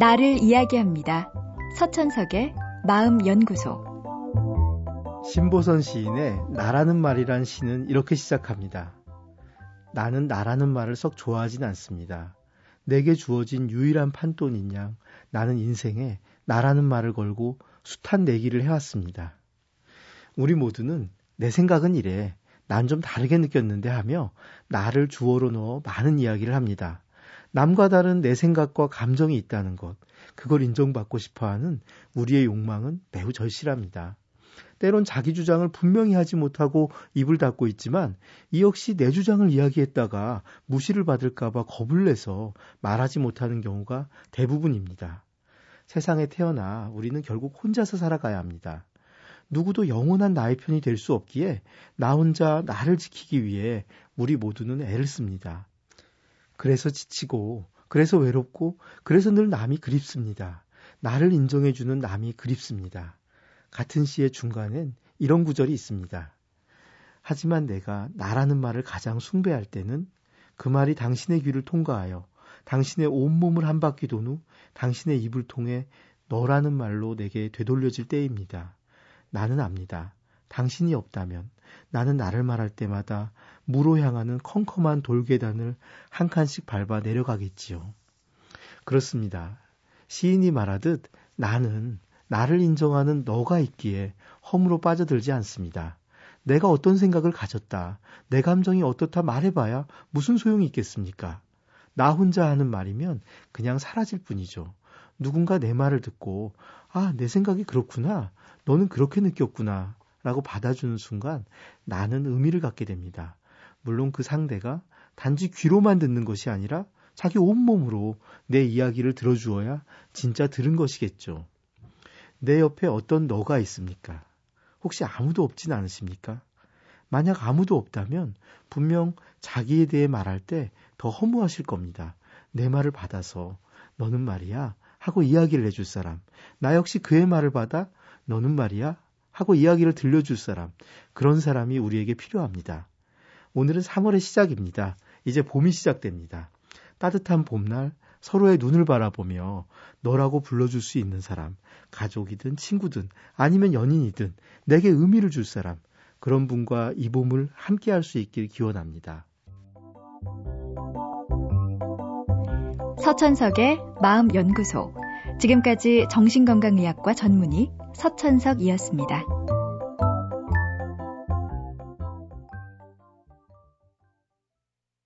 나를 이야기합니다. 서천석의 마음연구소. 신보선 시인의 나라는 말이란 시는 이렇게 시작합니다. 나는 나라는 말을 썩 좋아하진 않습니다. 내게 주어진 유일한 판돈인 양 나는 인생에 나라는 말을 걸고 숱한 내기를 해왔습니다. 우리 모두는 내 생각은 이래. 난 좀 다르게 느꼈는데 하며 나를 주어로 넣어 많은 이야기를 합니다. 남과 다른 내 생각과 감정이 있다는 것, 그걸 인정받고 싶어 하는 우리의 욕망은 매우 절실합니다. 때론 자기 주장을 분명히 하지 못하고 입을 닫고 있지만 이 역시 내 주장을 이야기했다가 무시를 받을까봐 겁을 내서 말하지 못하는 경우가 대부분입니다. 세상에 태어나 우리는 결국 혼자서 살아가야 합니다. 누구도 영원한 나의 편이 될 수 없기에 나 혼자 나를 지키기 위해 우리 모두는 애를 씁니다. 그래서 지치고, 그래서 외롭고, 그래서 늘 남이 그립습니다. 나를 인정해주는 남이 그립습니다. 같은 시의 중간엔 이런 구절이 있습니다. 하지만 내가 나라는 말을 가장 숭배할 때는 그 말이 당신의 귀를 통과하여 당신의 온몸을 한 바퀴 돈 후 당신의 입을 통해 너라는 말로 내게 되돌려질 때입니다. 나는 압니다. 당신이 없다면 나는 나를 말할 때마다 무로 향하는 컴컴한 돌계단을 한 칸씩 밟아 내려가겠지요. 그렇습니다. 시인이 말하듯 나는 나를 인정하는 너가 있기에 허물로 빠져들지 않습니다. 내가 어떤 생각을 가졌다, 내 감정이 어떻다 말해봐야 무슨 소용이 있겠습니까? 나 혼자 하는 말이면 그냥 사라질 뿐이죠. 누군가 내 말을 듣고, 아, 내 생각이 그렇구나. 너는 그렇게 느꼈구나. 라고 받아주는 순간 나는 의미를 갖게 됩니다. 물론 그 상대가 단지 귀로만 듣는 것이 아니라 자기 온몸으로 내 이야기를 들어주어야 진짜 들은 것이겠죠. 내 옆에 어떤 너가 있습니까? 혹시 아무도 없진 않으십니까? 만약 아무도 없다면 분명 자기에 대해 말할 때 더 허무하실 겁니다. 내 말을 받아서 너는 말이야 하고 이야기를 해줄 사람. 나 역시 그의 말을 받아 너는 말이야 하고 이야기를 들려줄 사람. 그런 사람이 우리에게 필요합니다. 오늘은 3월의 시작입니다. 이제 봄이 시작됩니다. 따뜻한 봄날 서로의 눈을 바라보며 너라고 불러줄 수 있는 사람, 가족이든 친구든 아니면 연인이든 내게 의미를 줄 사람, 그런 분과 이 봄을 함께 할 수 있길 기원합니다. 서천석의 마음연구소. 지금까지 정신건강의학과 전문의 서천석이었습니다.